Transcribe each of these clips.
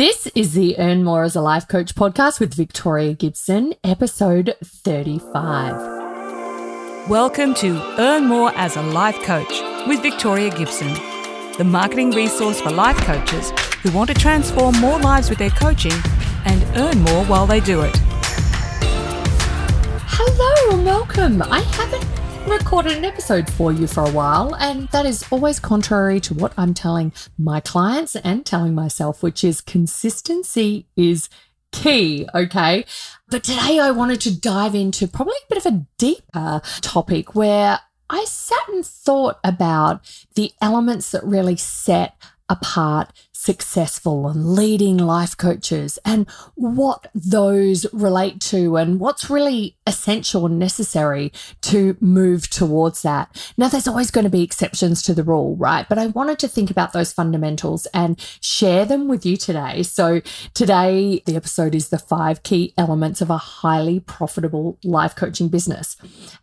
This is the Earn More as a Life Coach podcast with Victoria Gibson, episode 35. Welcome to Earn More as a Life Coach with Victoria Gibson, the marketing resource for life coaches who want to transform more lives with their coaching and earn more while they do it. Hello and welcome. I haven't recorded an episode for you for a while, and that is always contrary to what I'm telling my clients and telling myself, which is consistency is key. Okay. But today I wanted to dive into probably a bit of a deeper topic where I sat and thought about the elements that really set apart successful and leading life coaches and what those relate to and what's really essential and necessary to move towards that. Now, there's always going to be exceptions to the rule, right? But I wanted to think about those fundamentals and share them with you today. So, today, the episode is the five key elements of a highly profitable life coaching business.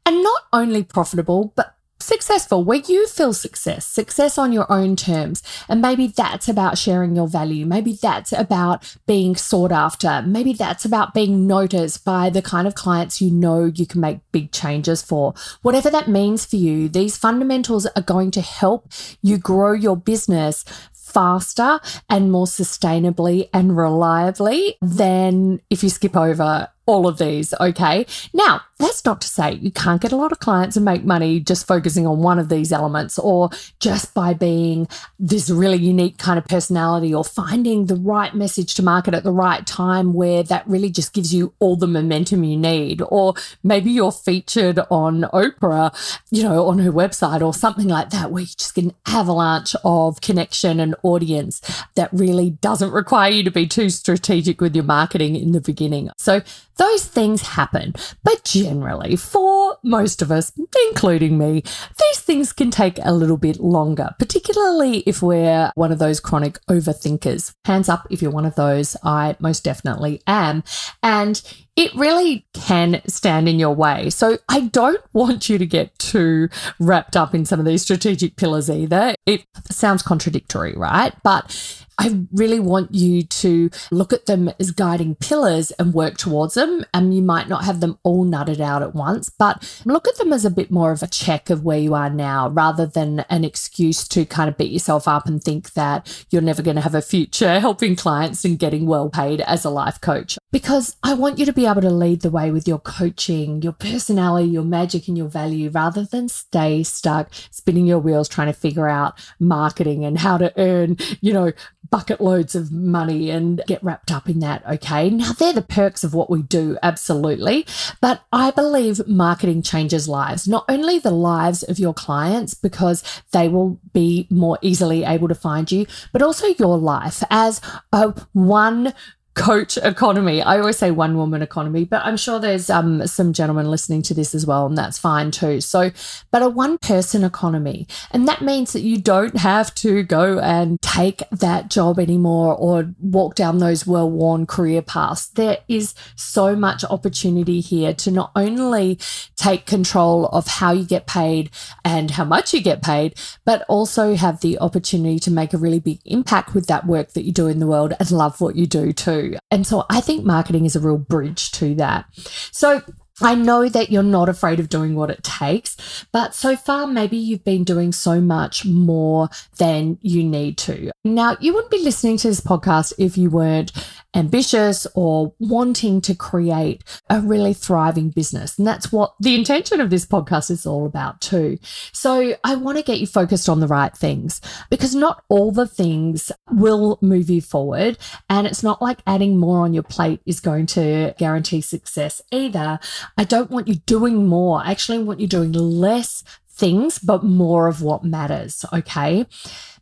And not only profitable, but successful, where you feel success, success on your own terms. And maybe that's about sharing your value. Maybe that's about being sought after. Maybe that's about being noticed by the kind of clients you know you can make big changes for. Whatever that means for you, these fundamentals are going to help you grow your business faster and more sustainably and reliably than if you skip over all of these. Okay. Now, that's not to say you can't get a lot of clients and make money just focusing on one of these elements or just by being this really unique kind of personality or finding the right message to market at the right time where that really just gives you all the momentum you need. Or maybe you're featured on Oprah, you know, on her website or something like that, where you just get an avalanche of connection and audience that really doesn't require you to be too strategic with your marketing in the beginning. So those things happen. But generally, for most of us, including me, these things can take a little bit longer, particularly if we're one of those chronic overthinkers. Hands up if you're one of those. I most definitely am. And it really can stand in your way. So I don't want you to get too wrapped up in some of these strategic pillars either. It sounds contradictory, right? But I really want you to look at them as guiding pillars and work towards them. And you might not have them all nutted out at once, but look at them as a bit more of a check of where you are now rather than an excuse to kind of beat yourself up and think that you're never going to have a future helping clients and getting well paid as a life coach. Because I want you to be able to lead the way with your coaching, your personality, your magic, and your value rather than stay stuck spinning your wheels trying to figure out marketing and how to earn, you know, bucket loads of money and get wrapped up in that. Okay. Now, they're the perks of what we do, absolutely. But I believe marketing changes lives, not only the lives of your clients, because they will be more easily able to find you, but also your life as a one coach economy. I always say one woman economy, but I'm sure there's um, some gentlemen listening to this as well, and that's fine too. So, but a one person economy. And that means that you don't have to go and take that job anymore or walk down those well worn career paths. There is so much opportunity here to not only take control of how you get paid and how much you get paid, but also have the opportunity to make a really big impact with that work that you do in the world and love what you do too. And so I think marketing is a real bridge to that. So I know that you're not afraid of doing what it takes, but so far, maybe you've been doing so much more than you need to. Now, you wouldn't be listening to this podcast if you weren't ambitious or wanting to create a really thriving business. And that's what the intention of this podcast is all about, too. So I want to get you focused on the right things because not all the things will move you forward. And it's not like adding more on your plate is going to guarantee success either. I don't want you doing more. I actually want you doing less things, but more of what matters. Okay.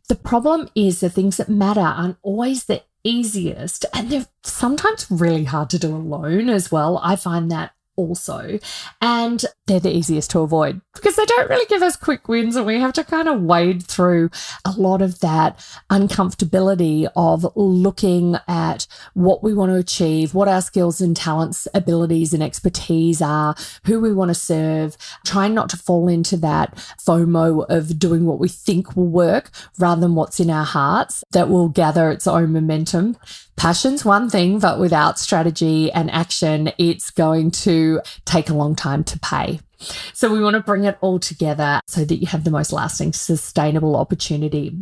The problem is the things that matter aren't always the easiest and they're sometimes really hard to do alone as well. I find that also. And they're the easiest to avoid because they don't really give us quick wins and we have to kind of wade through a lot of that uncomfortability of looking at what we want to achieve, what our skills and talents, abilities and expertise are, who we want to serve, trying not to fall into that FOMO of doing what we think will work rather than what's in our hearts that will gather its own momentum passion's one thing, but without strategy and action, it's going to take a long time to pay. So we want to bring it all together so that you have the most lasting, sustainable opportunity.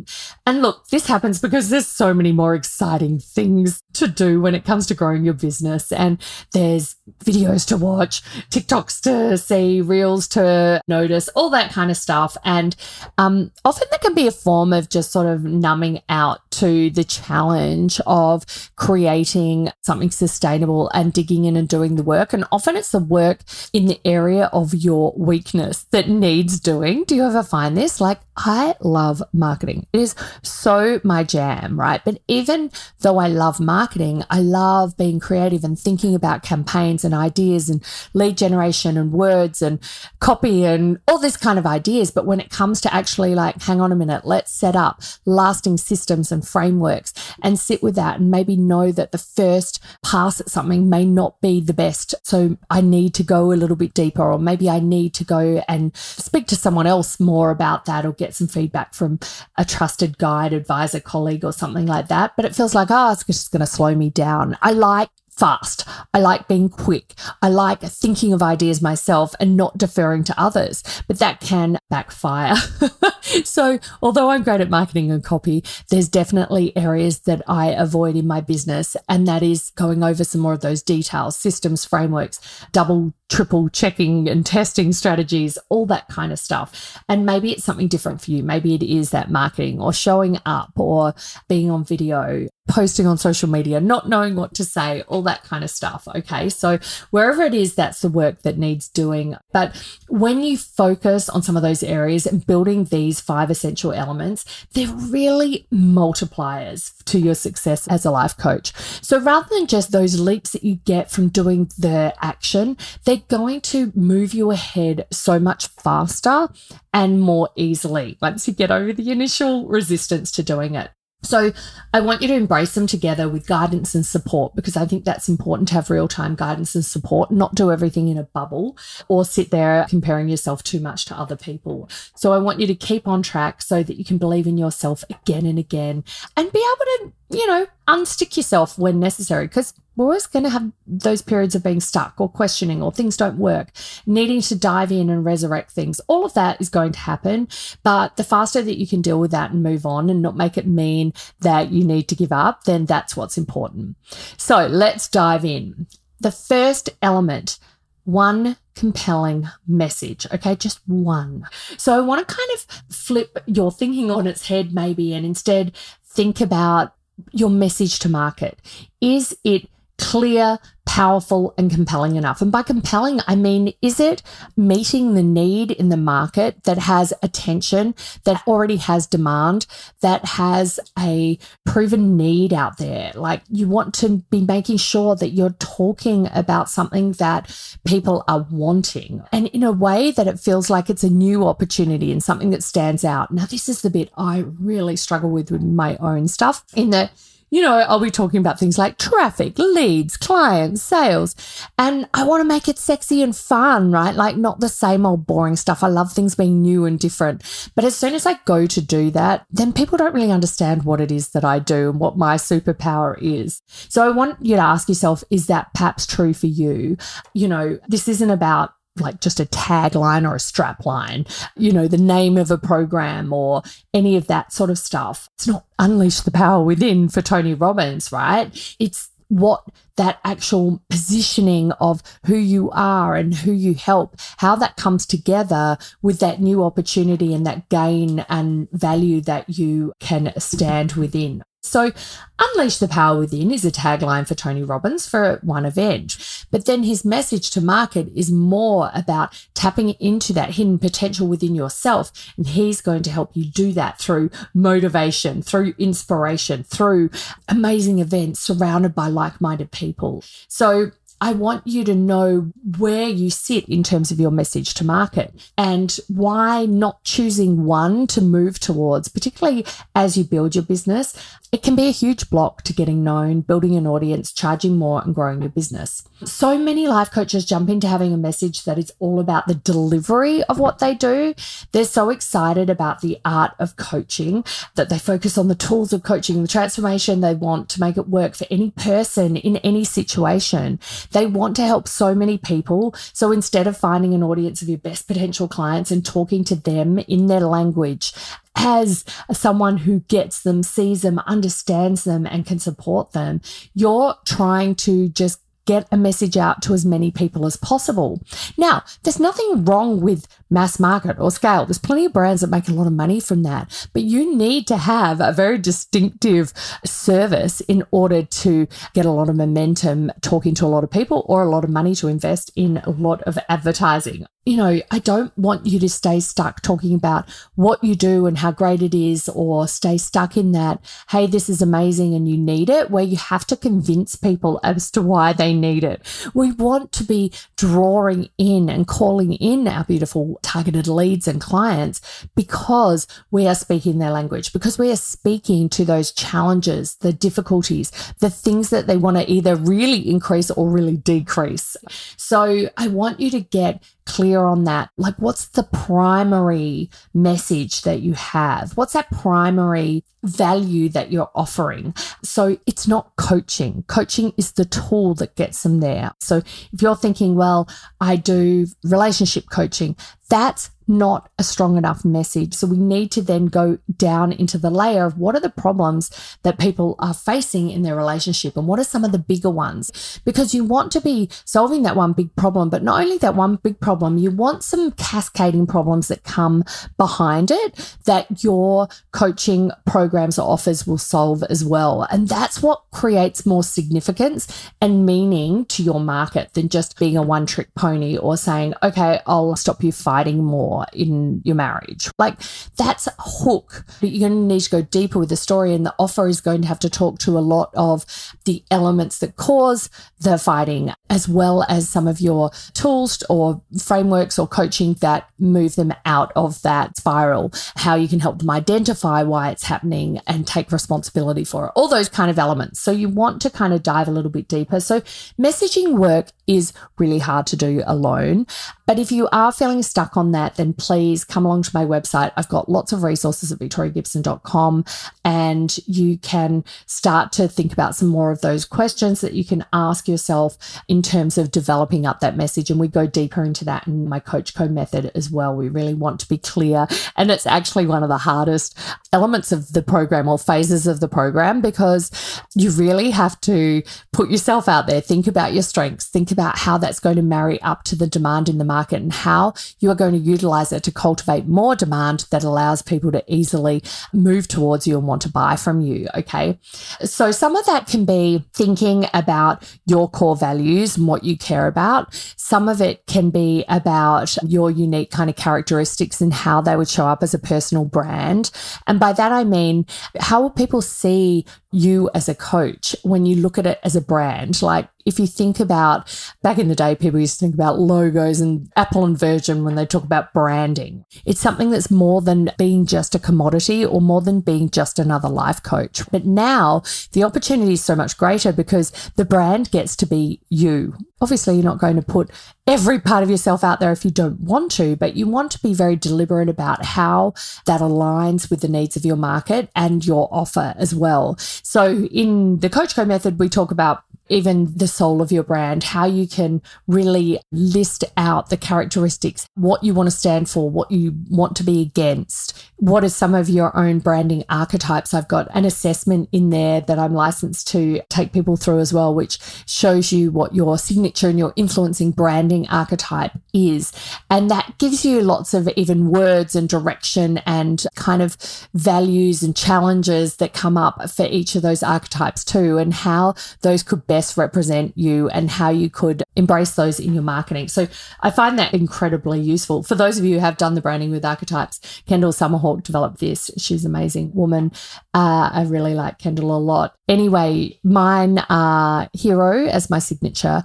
And look, this happens because there's so many more exciting things to do when it comes to growing your business. And there's videos to watch, TikToks to see, reels to notice, all that kind of stuff. And um, often there can be a form of just sort of numbing out to the challenge of creating something sustainable and digging in and doing the work. And often it's the work in the area of your weakness that needs doing. Do you ever find this? Like, I love marketing. It is so my jam, right? But even though I love marketing, I love being creative and thinking about campaigns and ideas and lead generation and words and copy and all this kind of ideas. But when it comes to actually like, hang on a minute, let's set up lasting systems and frameworks and sit with that and maybe know that the first pass at something may not be the best. So I need to go a little bit deeper, or maybe I need to go and speak to someone else more about that or get some feedback from a trusted guide, advisor, colleague, or something like that. But it feels like, oh, it's just going to slow me down. I like fast. I like being quick. I like thinking of ideas myself and not deferring to others, but that can backfire. so, although I'm great at marketing and copy, there's definitely areas that I avoid in my business, and that is going over some more of those details, systems, frameworks, double triple checking and testing strategies, all that kind of stuff. And maybe it's something different for you. Maybe it is that marketing or showing up or being on video, posting on social media, not knowing what to say, all that kind of stuff. Okay. So wherever it is, that's the work that needs doing. But when you focus on some of those areas and building these five essential elements, they're really multipliers to your success as a life coach. So rather than just those leaps that you get from doing the action, they're going to move you ahead so much faster and more easily once you get over the initial resistance to doing it. So I want you to embrace them together with guidance and support because I think that's important to have real time guidance and support, not do everything in a bubble or sit there comparing yourself too much to other people. So I want you to keep on track so that you can believe in yourself again and again and be able to you know, unstick yourself when necessary because we're always going to have those periods of being stuck or questioning or things don't work, needing to dive in and resurrect things. All of that is going to happen. But the faster that you can deal with that and move on and not make it mean that you need to give up, then that's what's important. So let's dive in. The first element one compelling message. Okay, just one. So I want to kind of flip your thinking on its head, maybe, and instead think about your message to market? Is it clear, powerful, and compelling enough? And by compelling, I mean, is it meeting the need in the market that has attention, that already has demand, that has a proven need out there? Like you want to be making sure that you're talking about something that people are wanting and in a way that it feels like it's a new opportunity and something that stands out. Now, this is the bit I really struggle with with my own stuff in that you know, I'll be talking about things like traffic, leads, clients, sales. And I want to make it sexy and fun, right? Like not the same old boring stuff. I love things being new and different. But as soon as I go to do that, then people don't really understand what it is that I do and what my superpower is. So I want you to ask yourself, is that perhaps true for you? You know, this isn't about like just a tagline or a strap line, you know, the name of a program or any of that sort of stuff. It's not unleash the power within for Tony Robbins, right? It's what that actual positioning of who you are and who you help, how that comes together with that new opportunity and that gain and value that you can stand within. So, Unleash the Power Within is a tagline for Tony Robbins for one event. But then his message to market is more about tapping into that hidden potential within yourself. And he's going to help you do that through motivation, through inspiration, through amazing events surrounded by like minded people. So, I want you to know where you sit in terms of your message to market and why not choosing one to move towards, particularly as you build your business. It can be a huge block to getting known, building an audience, charging more, and growing your business. So many life coaches jump into having a message that is all about the delivery of what they do. They're so excited about the art of coaching that they focus on the tools of coaching, the transformation they want to make it work for any person in any situation. They want to help so many people. So instead of finding an audience of your best potential clients and talking to them in their language as someone who gets them, sees them, understands them, and can support them, you're trying to just get a message out to as many people as possible. Now, there's nothing wrong with mass market or scale. There's plenty of brands that make a lot of money from that, but you need to have a very distinctive service in order to get a lot of momentum talking to a lot of people or a lot of money to invest in a lot of advertising you know, I don't want you to stay stuck talking about what you do and how great it is, or stay stuck in that, hey, this is amazing and you need it, where you have to convince people as to why they need it. We want to be drawing in and calling in our beautiful targeted leads and clients because we are speaking their language, because we are speaking to those challenges, the difficulties, the things that they want to either really increase or really decrease. So I want you to get clear on that. Like, what's the primary message that you have? What's that primary value that you're offering? So, it's not coaching. Coaching is the tool that gets them there. So, if you're thinking, well, I do relationship coaching, that's not a strong enough message. So we need to then go down into the layer of what are the problems that people are facing in their relationship and what are some of the bigger ones? Because you want to be solving that one big problem, but not only that one big problem, you want some cascading problems that come behind it that your coaching programs or offers will solve as well. And that's what creates more significance and meaning to your market than just being a one trick pony or saying, okay, I'll stop you fighting more more in your marriage. Like that's a hook. You're going to need to go deeper with the story, and the offer is going to have to talk to a lot of the elements that cause the fighting, as well as some of your tools or frameworks or coaching that move them out of that spiral, how you can help them identify why it's happening and take responsibility for it, all those kind of elements. So you want to kind of dive a little bit deeper. So messaging work is really hard to do alone. But if you are feeling stuck on that, then please come along to my website. I've got lots of resources at victoriagibson.com and you can start to think about some more of those questions that you can ask yourself in terms of developing up that message. And we go deeper into that in my Coach Co method as well. We really want to be clear. And it's actually one of the hardest elements of the program or phases of the program because you really have to put yourself out there, think about your strengths, think about how that's going to marry up to the demand in the market and how you are going to utilize to cultivate more demand that allows people to easily move towards you and want to buy from you. Okay. So some of that can be thinking about your core values and what you care about. Some of it can be about your unique kind of characteristics and how they would show up as a personal brand. And by that, I mean, how will people see you as a coach when you look at it as a brand? Like, if you think about back in the day, people used to think about logos and Apple and Virgin when they talk about branding. It's something that's more than being just a commodity or more than being just another life coach. But now the opportunity is so much greater because the brand gets to be you. Obviously, you're not going to put every part of yourself out there if you don't want to, but you want to be very deliberate about how that aligns with the needs of your market and your offer as well. So, in the Coach Co method, we talk about even the soul of your brand, how you can really list out the characteristics, what you want to stand for, what you want to be against. What are some of your own branding archetypes? I've got an assessment in there that I'm licensed to take people through as well, which shows you what your signature and your influencing branding archetype is. And that gives you lots of even words and direction and kind of values and challenges that come up for each of those archetypes too, and how those could best represent you and how you could embrace those in your marketing. So I find that incredibly useful. For those of you who have done the branding with archetypes, Kendall Summerhawk developed this. She's an amazing woman. Uh, I really like Kendall a lot. Anyway, mine are hero as my signature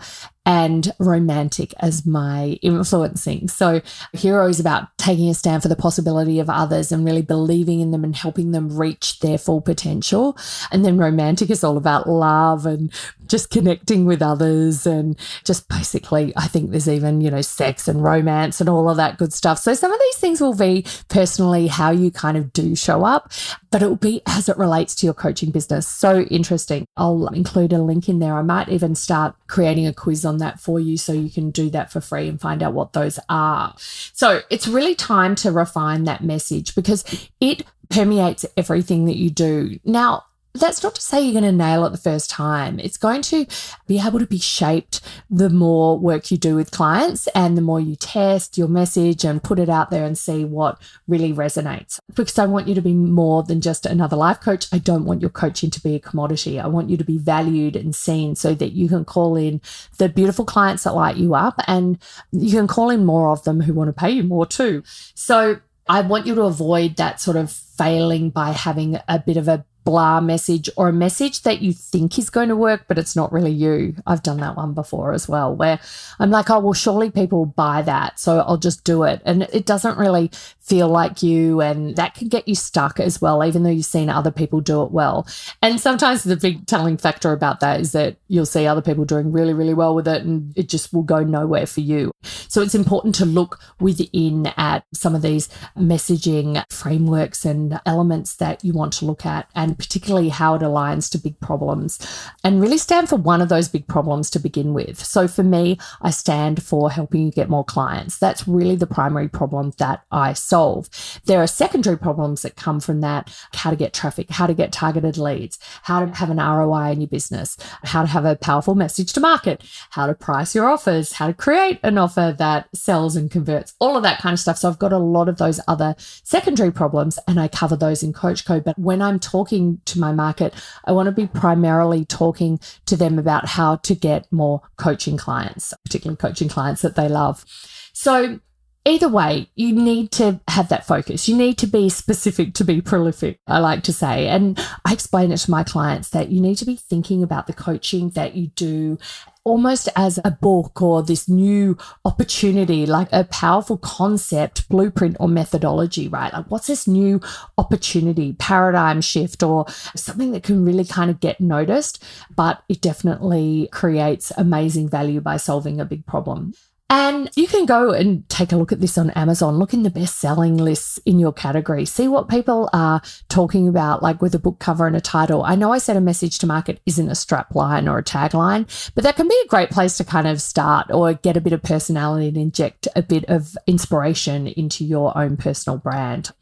and romantic as my influencing. So, hero is about taking a stand for the possibility of others and really believing in them and helping them reach their full potential. And then romantic is all about love and just connecting with others and just basically, I think there's even, you know, sex and romance and all of that good stuff. So, some of these things will be personally how you kind of do show up, but it will be as it relates to your coaching business. So interesting. I'll include a link in there. I might even start creating a quiz on that for you so you can do that for free and find out what those are. So it's really time to refine that message because it permeates everything that you do. Now, that's not to say you're going to nail it the first time. It's going to be able to be shaped the more work you do with clients and the more you test your message and put it out there and see what really resonates. Because I want you to be more than just another life coach. I don't want your coaching to be a commodity. I want you to be valued and seen so that you can call in the beautiful clients that light you up and you can call in more of them who want to pay you more too. So I want you to avoid that sort of failing by having a bit of a blah message or a message that you think is going to work, but it's not really you. I've done that one before as well, where I'm like, oh, well, surely people buy that. So I'll just do it. And it doesn't really feel like you. And that can get you stuck as well, even though you've seen other people do it well. And sometimes the big telling factor about that is that you'll see other people doing really, really well with it and it just will go nowhere for you. So it's important to look within at some of these messaging frameworks and elements that you want to look at and particularly how it aligns to big problems and really stand for one of those big problems to begin with. So for me, I stand for helping you get more clients. That's really the primary problem that I solve. There are secondary problems that come from that how to get traffic, how to get targeted leads, how to have an ROI in your business, how to have a powerful message to market, how to price your offers, how to create an offer that sells and converts, all of that kind of stuff. So I've got a lot of those other secondary problems and I cover those in Coach Code. But when I'm talking to my market, I want to be primarily talking to them about how to get more coaching clients, particularly coaching clients that they love. So, either way, you need to have that focus. You need to be specific to be prolific, I like to say. And I explain it to my clients that you need to be thinking about the coaching that you do almost as a book or this new opportunity, like a powerful concept, blueprint, or methodology, right? Like, what's this new opportunity, paradigm shift, or something that can really kind of get noticed, but it definitely creates amazing value by solving a big problem. And you can go and take a look at this on Amazon, look in the best selling lists in your category, see what people are talking about, like with a book cover and a title. I know I said a message to market isn't a strap line or a tagline, but that can be a great place to kind of start or get a bit of personality and inject a bit of inspiration into your own personal brand.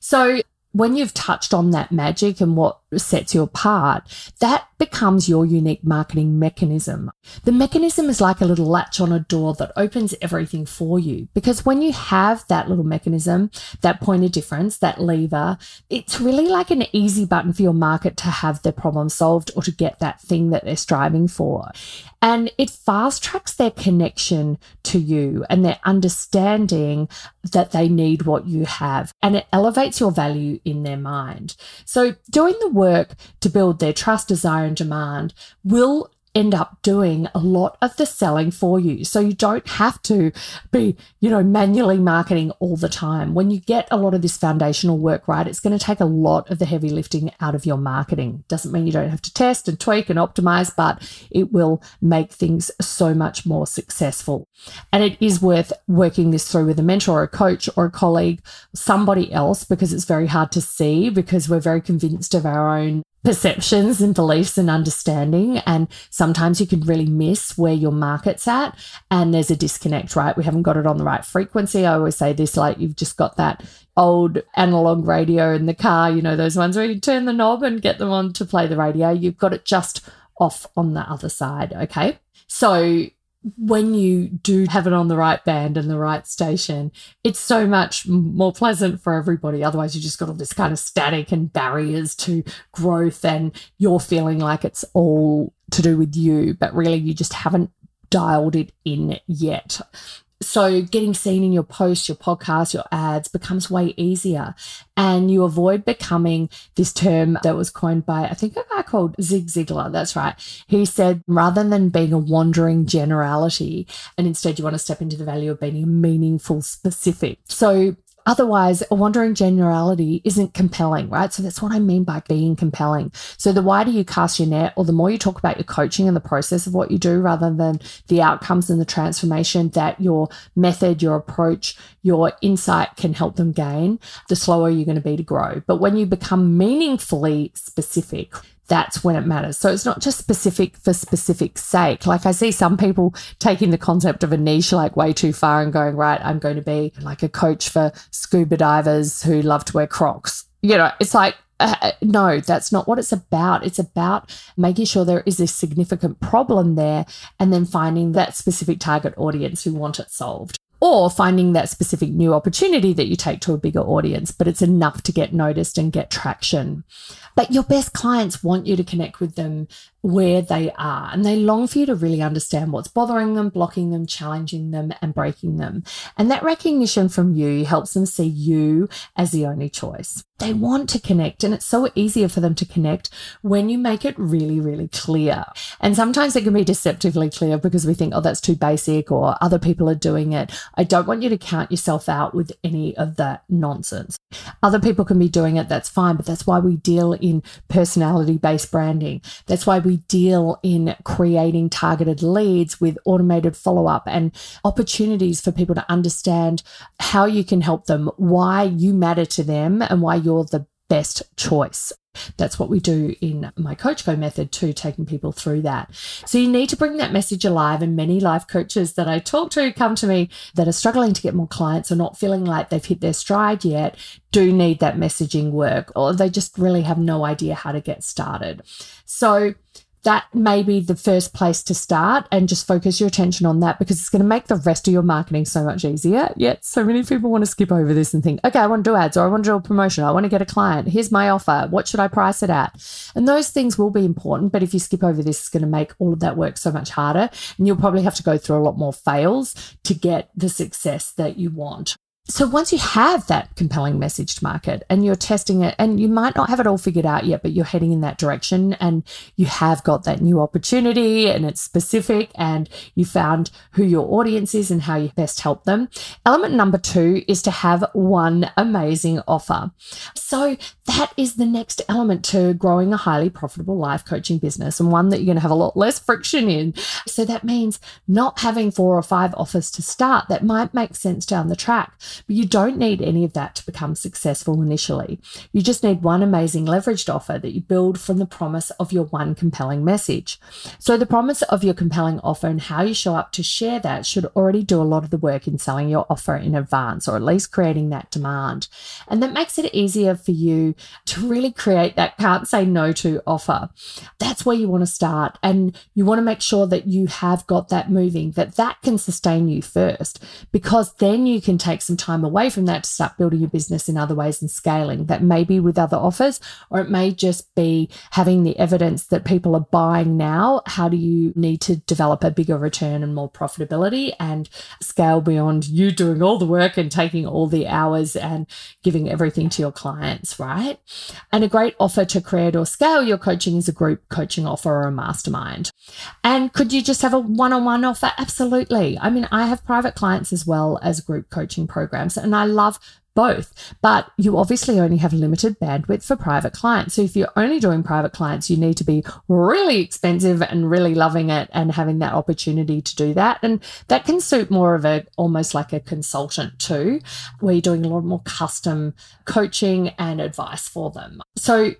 So, when you've touched on that magic and what sets you apart, that becomes your unique marketing mechanism. The mechanism is like a little latch on a door that opens everything for you. Because when you have that little mechanism, that point of difference, that lever, it's really like an easy button for your market to have their problem solved or to get that thing that they're striving for. And it fast tracks their connection to you and their understanding that they need what you have. And it elevates your value in their mind. So doing the work to build their trust, desire, and demand will end up doing a lot of the selling for you. So you don't have to be, you know, manually marketing all the time. When you get a lot of this foundational work right, it's going to take a lot of the heavy lifting out of your marketing. Doesn't mean you don't have to test and tweak and optimize, but it will make things so much more successful. And it is worth working this through with a mentor or a coach or a colleague, somebody else, because it's very hard to see because we're very convinced of our own perceptions and beliefs and understanding. And sometimes you can really miss where your market's at. And there's a disconnect, right? We haven't got it on the right frequency. I always say this like you've just got that old analog radio in the car, you know, those ones where you turn the knob and get them on to play the radio. You've got it just off on the other side. Okay. So when you do have it on the right band and the right station, it's so much more pleasant for everybody. Otherwise, you just got all this kind of static and barriers to growth, and you're feeling like it's all to do with you, but really you just haven't dialed it in yet. So, getting seen in your posts, your podcasts, your ads becomes way easier. And you avoid becoming this term that was coined by, I think, a guy called Zig Ziglar. That's right. He said, rather than being a wandering generality, and instead you want to step into the value of being a meaningful specific. So, Otherwise, a wandering generality isn't compelling, right? So that's what I mean by being compelling. So the wider you cast your net, or the more you talk about your coaching and the process of what you do rather than the outcomes and the transformation that your method, your approach, your insight can help them gain, the slower you're going to be to grow. But when you become meaningfully specific, that's when it matters. So it's not just specific for specific sake. Like I see some people taking the concept of a niche like way too far and going, right, I'm going to be like a coach for scuba divers who love to wear Crocs. You know, it's like, uh, no, that's not what it's about. It's about making sure there is a significant problem there and then finding that specific target audience who want it solved or finding that specific new opportunity that you take to a bigger audience, but it's enough to get noticed and get traction. But your best clients want you to connect with them where they are and they long for you to really understand what's bothering them, blocking them, challenging them, and breaking them. And that recognition from you helps them see you as the only choice. They want to connect, and it's so easier for them to connect when you make it really, really clear. And sometimes it can be deceptively clear because we think, oh, that's too basic or other people are doing it. I don't want you to count yourself out with any of that nonsense. Other people can be doing it, that's fine, but that's why we deal in personality based branding. That's why we deal in creating targeted leads with automated follow up and opportunities for people to understand how you can help them, why you matter to them, and why you're the best choice. That's what we do in my Coach Go method too, taking people through that. So you need to bring that message alive. And many life coaches that I talk to come to me that are struggling to get more clients or not feeling like they've hit their stride yet do need that messaging work, or they just really have no idea how to get started. So that may be the first place to start and just focus your attention on that because it's going to make the rest of your marketing so much easier. Yet, so many people want to skip over this and think, okay, I want to do ads or I want to do a promotion. I want to get a client. Here's my offer. What should I price it at? And those things will be important. But if you skip over this, it's going to make all of that work so much harder. And you'll probably have to go through a lot more fails to get the success that you want so once you have that compelling message to market and you're testing it and you might not have it all figured out yet but you're heading in that direction and you have got that new opportunity and it's specific and you found who your audience is and how you best help them element number 2 is to have one amazing offer. So that is the next element to growing a highly profitable life coaching business and one that you're going to have a lot less friction in. So that means not having four or five offers to start that might make sense down the track but you don't need any of that to become successful initially. You just need one amazing leveraged offer that you build from the promise of your one compelling message. So, the promise of your compelling offer and how you show up to share that should already do a lot of the work in selling your offer in advance or at least creating that demand. And that makes it easier for you to really create that can't say no to offer. That's where you want to start. And you want to make sure that you have got that moving, that that can sustain you first, because then you can take some time away from that to start building your business in other ways and scaling. That may be with other offers, or it may just be having the evidence that people are buying now. How do you need to develop a bigger return and more profitability and scale beyond you doing all the work and taking all the hours and giving everything to your clients, right? And a great offer to create or scale your coaching is a group coaching offer or a mastermind. And could you just have a one on one offer? Absolutely. I mean, I have private clients as well as group coaching programs programs. And I love both, but you obviously only have limited bandwidth for private clients. So if you're only doing private clients, you need to be really expensive and really loving it and having that opportunity to do that. And that can suit more of a almost like a consultant too, where you're doing a lot more custom coaching and advice for them. So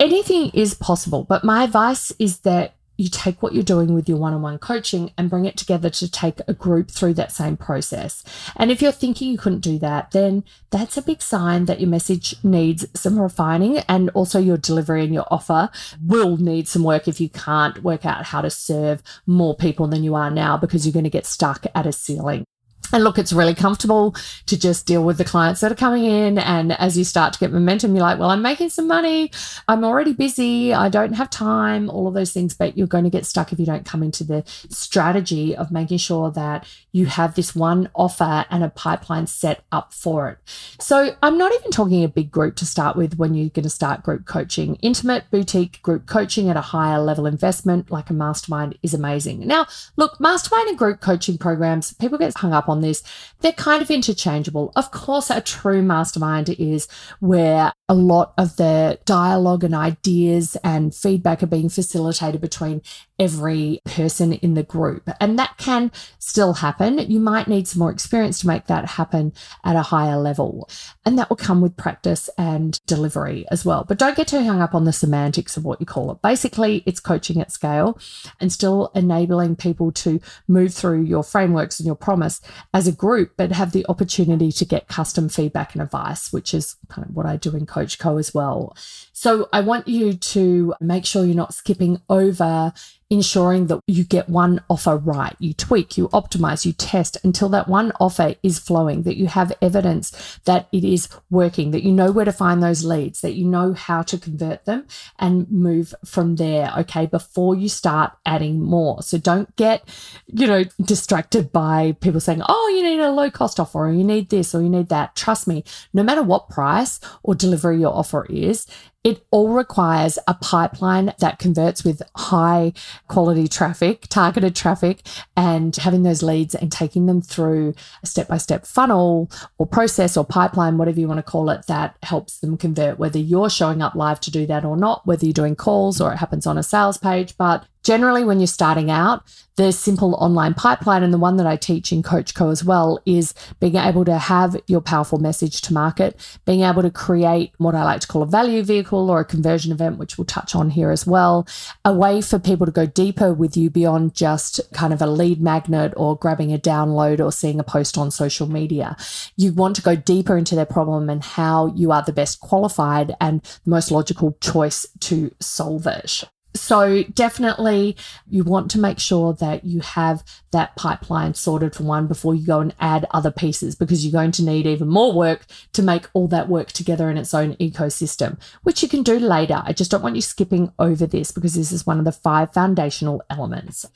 anything is possible, but my advice is that you take what you're doing with your one on one coaching and bring it together to take a group through that same process. And if you're thinking you couldn't do that, then that's a big sign that your message needs some refining and also your delivery and your offer will need some work if you can't work out how to serve more people than you are now because you're going to get stuck at a ceiling. And look, it's really comfortable to just deal with the clients that are coming in. And as you start to get momentum, you're like, well, I'm making some money. I'm already busy. I don't have time, all of those things. But you're going to get stuck if you don't come into the strategy of making sure that you have this one offer and a pipeline set up for it. So I'm not even talking a big group to start with when you're going to start group coaching. Intimate boutique group coaching at a higher level investment, like a mastermind, is amazing. Now, look, mastermind and group coaching programs, people get hung up on this. They're kind of interchangeable. Of course, a true mastermind is where a lot of the dialogue and ideas and feedback are being facilitated between every person in the group. And that can still happen. You might need some more experience to make that happen at a higher level. And that will come with practice and delivery as well. But don't get too hung up on the semantics of what you call it. Basically, it's coaching at scale and still enabling people to move through your frameworks and your promise as a group, but have the opportunity to get custom feedback and advice, which is kind of what I do in Coach Co as well. So I want you to make sure you're not skipping over ensuring that you get one offer right. You tweak, you optimize, you test until that one offer is flowing, that you have evidence that it is working, that you know where to find those leads, that you know how to convert them and move from there. Okay. Before you start adding more. So don't get, you know, distracted by people saying, oh, you need a low cost offer or you need this or you need that. Trust me, no matter what price or delivery your offer is, it all requires a pipeline that converts with high quality traffic, targeted traffic, and having those leads and taking them through a step by step funnel or process or pipeline, whatever you want to call it, that helps them convert, whether you're showing up live to do that or not, whether you're doing calls or it happens on a sales page. But Generally, when you're starting out, the simple online pipeline and the one that I teach in Coach Co as well is being able to have your powerful message to market, being able to create what I like to call a value vehicle or a conversion event, which we'll touch on here as well, a way for people to go deeper with you beyond just kind of a lead magnet or grabbing a download or seeing a post on social media. You want to go deeper into their problem and how you are the best qualified and the most logical choice to solve it. So, definitely, you want to make sure that you have that pipeline sorted for one before you go and add other pieces because you're going to need even more work to make all that work together in its own ecosystem, which you can do later. I just don't want you skipping over this because this is one of the five foundational elements.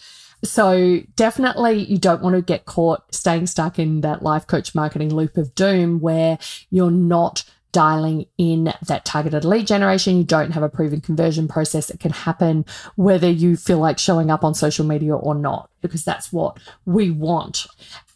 So, definitely, you don't want to get caught staying stuck in that life coach marketing loop of doom where you're not dialing in that targeted lead generation. You don't have a proven conversion process that can happen whether you feel like showing up on social media or not because that's what we want.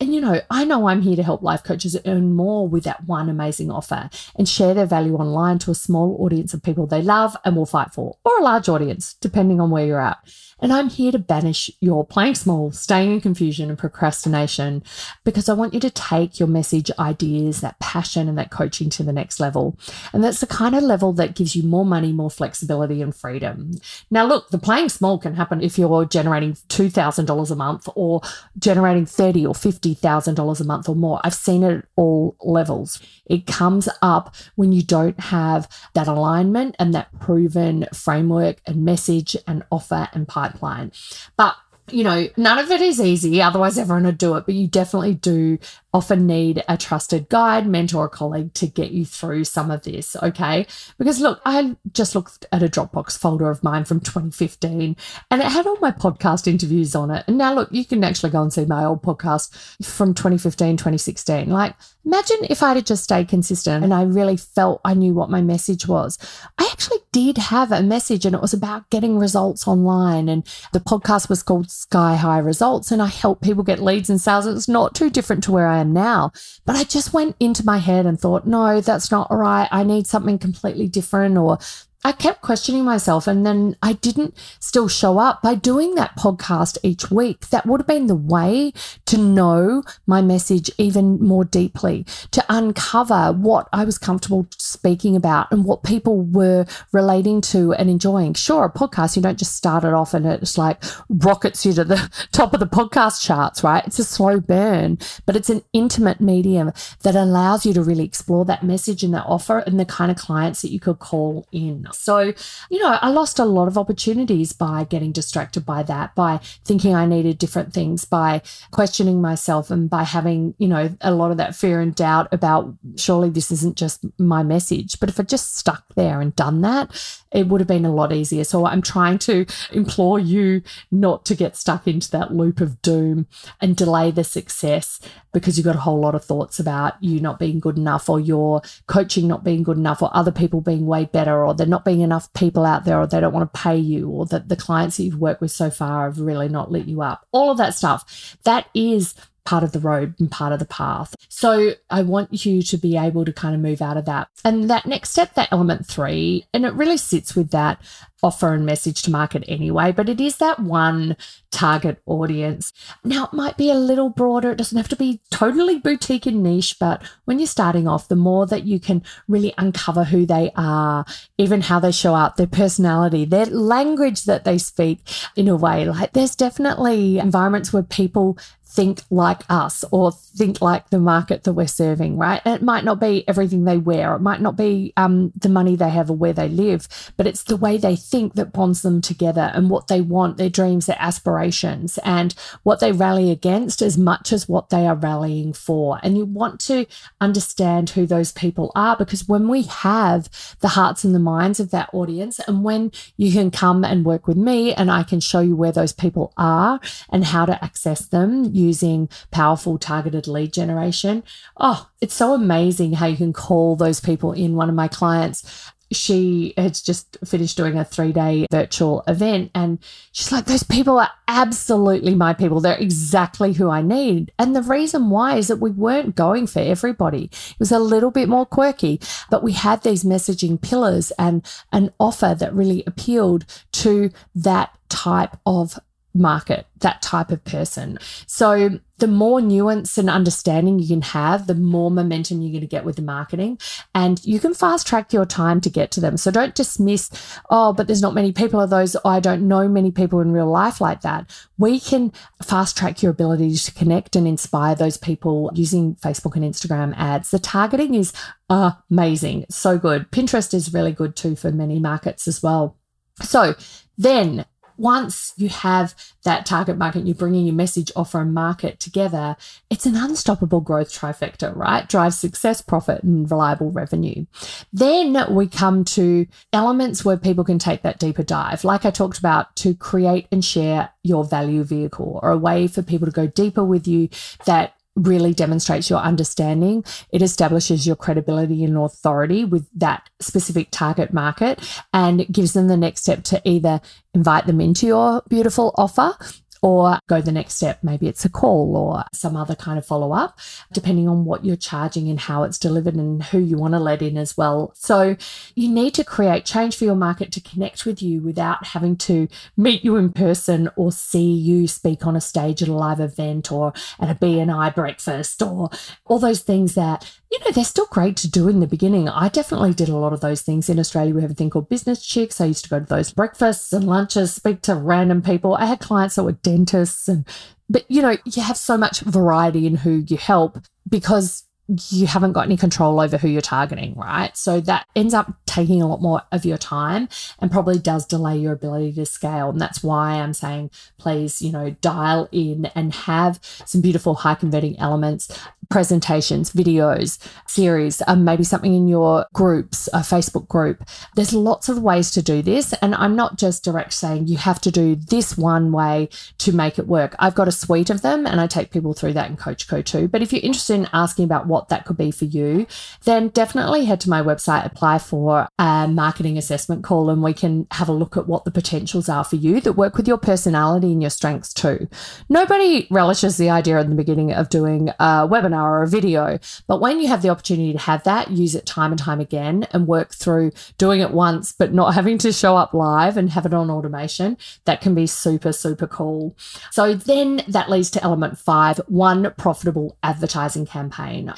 And you know, I know I'm here to help life coaches earn more with that one amazing offer and share their value online to a small audience of people they love and will fight for, or a large audience, depending on where you're at. And I'm here to banish your playing small, staying in confusion and procrastination because I want you to take your message ideas, that passion and that coaching to the next level. And that's the kind of level that gives you more money, more flexibility and freedom. Now, look, the playing small can happen if you're generating $2,000 a month or generating thirty or fifty thousand dollars a month or more. I've seen it at all levels. It comes up when you don't have that alignment and that proven framework and message and offer and pipeline. But you know, none of it is easy, otherwise, everyone would do it. But you definitely do often need a trusted guide, mentor, or colleague to get you through some of this. Okay. Because look, I just looked at a Dropbox folder of mine from 2015 and it had all my podcast interviews on it. And now, look, you can actually go and see my old podcast from 2015, 2016. Like, imagine if I had just stayed consistent and I really felt I knew what my message was. I actually did have a message and it was about getting results online. And the podcast was called Sky High Results. And I help people get leads and sales. It's not too different to where I am now. But I just went into my head and thought, no, that's not right. I need something completely different or I kept questioning myself and then I didn't still show up by doing that podcast each week. That would have been the way to know my message even more deeply, to uncover what I was comfortable speaking about and what people were relating to and enjoying. Sure, a podcast, you don't just start it off and it's like rockets you to the top of the podcast charts, right? It's a slow burn, but it's an intimate medium that allows you to really explore that message and that offer and the kind of clients that you could call in. So, you know, I lost a lot of opportunities by getting distracted by that, by thinking I needed different things, by questioning myself, and by having, you know, a lot of that fear and doubt about surely this isn't just my message. But if I just stuck there and done that, it would have been a lot easier. So I'm trying to implore you not to get stuck into that loop of doom and delay the success because you've got a whole lot of thoughts about you not being good enough or your coaching not being good enough or other people being way better or there not being enough people out there or they don't want to pay you or that the clients that you've worked with so far have really not lit you up. All of that stuff. That is part of the road and part of the path. So I want you to be able to kind of move out of that. And that next step, that element three, and it really sits with that offer and message to market anyway, but it is that one target audience. Now, it might be a little broader. It doesn't have to be totally boutique and niche, but when you're starting off, the more that you can really uncover who they are, even how they show up, their personality, their language that they speak in a way, like there's definitely environments where people think like us or think like the market that we're serving, right? it might not be everything they wear, it might not be um, the money they have or where they live, but it's the way they think that bonds them together and what they want, their dreams, their aspirations, and what they rally against as much as what they are rallying for. And you want to understand who those people are because when we have the hearts and the minds of that audience, and when you can come and work with me and I can show you where those people are and how to access them, you using powerful targeted lead generation. Oh, it's so amazing how you can call those people in. One of my clients, she has just finished doing a three day virtual event and she's like, those people are absolutely my people. They're exactly who I need. And the reason why is that we weren't going for everybody. It was a little bit more quirky, but we had these messaging pillars and an offer that really appealed to that type of market, that type of person. So, the more nuance and understanding you can have, the more momentum you're going to get with the marketing. And you can fast track your time to get to them. So, don't dismiss, oh, but there's not many people of those. I don't know many people in real life like that. We can fast track your ability to connect and inspire those people using Facebook and Instagram ads. The targeting is amazing, so good. Pinterest is really good too for many markets as well. So, then once you have that target market, you're bringing your message, offer, and market together, it's an unstoppable growth trifecta, right? Drives success, profit, and reliable revenue. Then we come to elements where people can take that deeper dive, like I talked about, to create and share your value vehicle or a way for people to go deeper with you that really demonstrates your understanding. It establishes your credibility and authority with that specific target market and gives them the next step to either invite them into your beautiful offer or go the next step. Maybe it's a call or some other kind of follow up, depending on what you're charging and how it's delivered and who you want to let in as well. So you need to create change for your market to connect with you without having to meet you in person or see you speak on a stage at a live event or at a BNI breakfast or all those things that you know, they're still great to do in the beginning. I definitely did a lot of those things. In Australia, we have a thing called business chicks. I used to go to those breakfasts and lunches, speak to random people. I had clients that were dentists and but you know, you have so much variety in who you help because you haven't got any control over who you're targeting, right? So that ends up taking a lot more of your time and probably does delay your ability to scale. And that's why I'm saying, please, you know, dial in and have some beautiful high converting elements presentations, videos, series, um, maybe something in your groups, a Facebook group. There's lots of ways to do this. And I'm not just direct saying you have to do this one way to make it work. I've got a suite of them and I take people through that in Coach Co too. But if you're interested in asking about what that could be for you, then definitely head to my website, apply for a marketing assessment call, and we can have a look at what the potentials are for you that work with your personality and your strengths too. Nobody relishes the idea in the beginning of doing a webinar or a video. But when you have the opportunity to have that, use it time and time again and work through doing it once, but not having to show up live and have it on automation, that can be super, super cool. So then that leads to element five one profitable advertising campaign.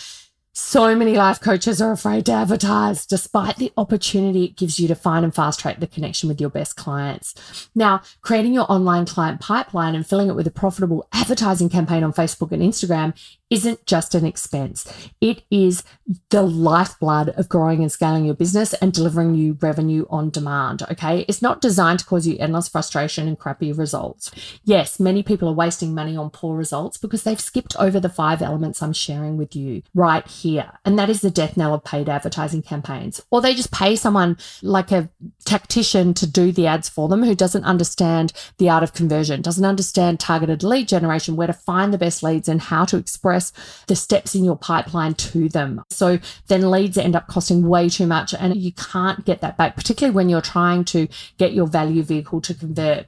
So many life coaches are afraid to advertise despite the opportunity it gives you to find and fast track the connection with your best clients. Now, creating your online client pipeline and filling it with a profitable advertising campaign on Facebook and Instagram isn't just an expense. It is the lifeblood of growing and scaling your business and delivering you revenue on demand. Okay. It's not designed to cause you endless frustration and crappy results. Yes, many people are wasting money on poor results because they've skipped over the five elements I'm sharing with you right here. And that is the death knell of paid advertising campaigns. Or they just pay someone like a tactician to do the ads for them who doesn't understand the art of conversion, doesn't understand targeted lead generation, where to find the best leads and how to express the steps in your pipeline to them. So then leads end up costing way too much and you can't get that back, particularly when you're trying to get your value vehicle to convert.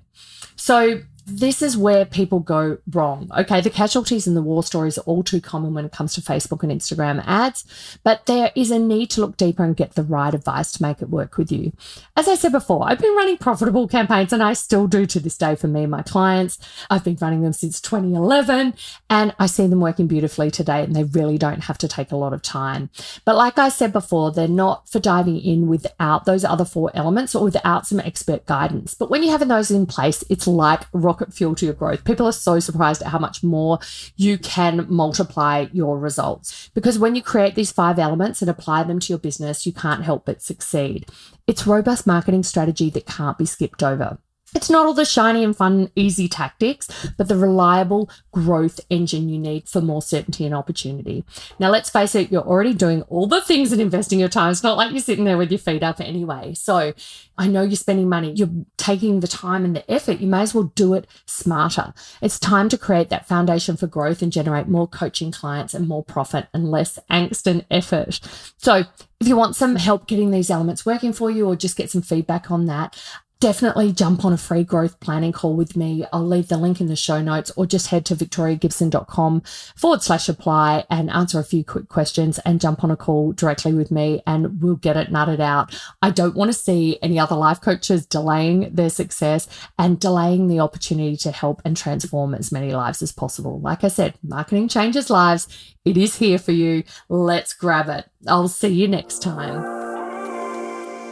So this is where people go wrong. Okay, the casualties in the war stories are all too common when it comes to Facebook and Instagram ads, but there is a need to look deeper and get the right advice to make it work with you. As I said before, I've been running profitable campaigns and I still do to this day for me and my clients. I've been running them since 2011 and I see them working beautifully today and they really don't have to take a lot of time. But like I said before, they're not for diving in without those other four elements or without some expert guidance. But when you have those in place, it's like rocket fuel to your growth. People are so surprised at how much more you can multiply your results. Because when you create these five elements and apply them to your business, you can't help but succeed. It's robust marketing strategy that can't be skipped over. It's not all the shiny and fun, easy tactics, but the reliable growth engine you need for more certainty and opportunity. Now, let's face it, you're already doing all the things and investing your time. It's not like you're sitting there with your feet up anyway. So I know you're spending money, you're taking the time and the effort. You may as well do it smarter. It's time to create that foundation for growth and generate more coaching clients and more profit and less angst and effort. So, if you want some help getting these elements working for you or just get some feedback on that, definitely jump on a free growth planning call with me. I'll leave the link in the show notes or just head to victoriagibson.com forward slash apply and answer a few quick questions and jump on a call directly with me and we'll get it nutted out. I don't want to see any other life coaches delaying their success and delaying the opportunity to help and transform as many lives as possible. Like I said, marketing changes lives. It is here for you. Let's grab it. I'll see you next time.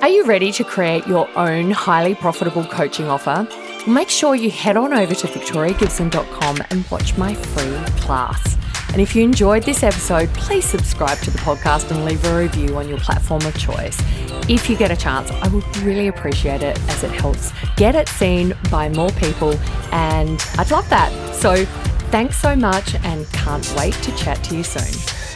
Are you ready to create your own highly profitable coaching offer? make sure you head on over to victoriagibson.com and watch my free class. And if you enjoyed this episode, please subscribe to the podcast and leave a review on your platform of choice. If you get a chance, I would really appreciate it as it helps get it seen by more people, and I'd love that. So, thanks so much and can't wait to chat to you soon.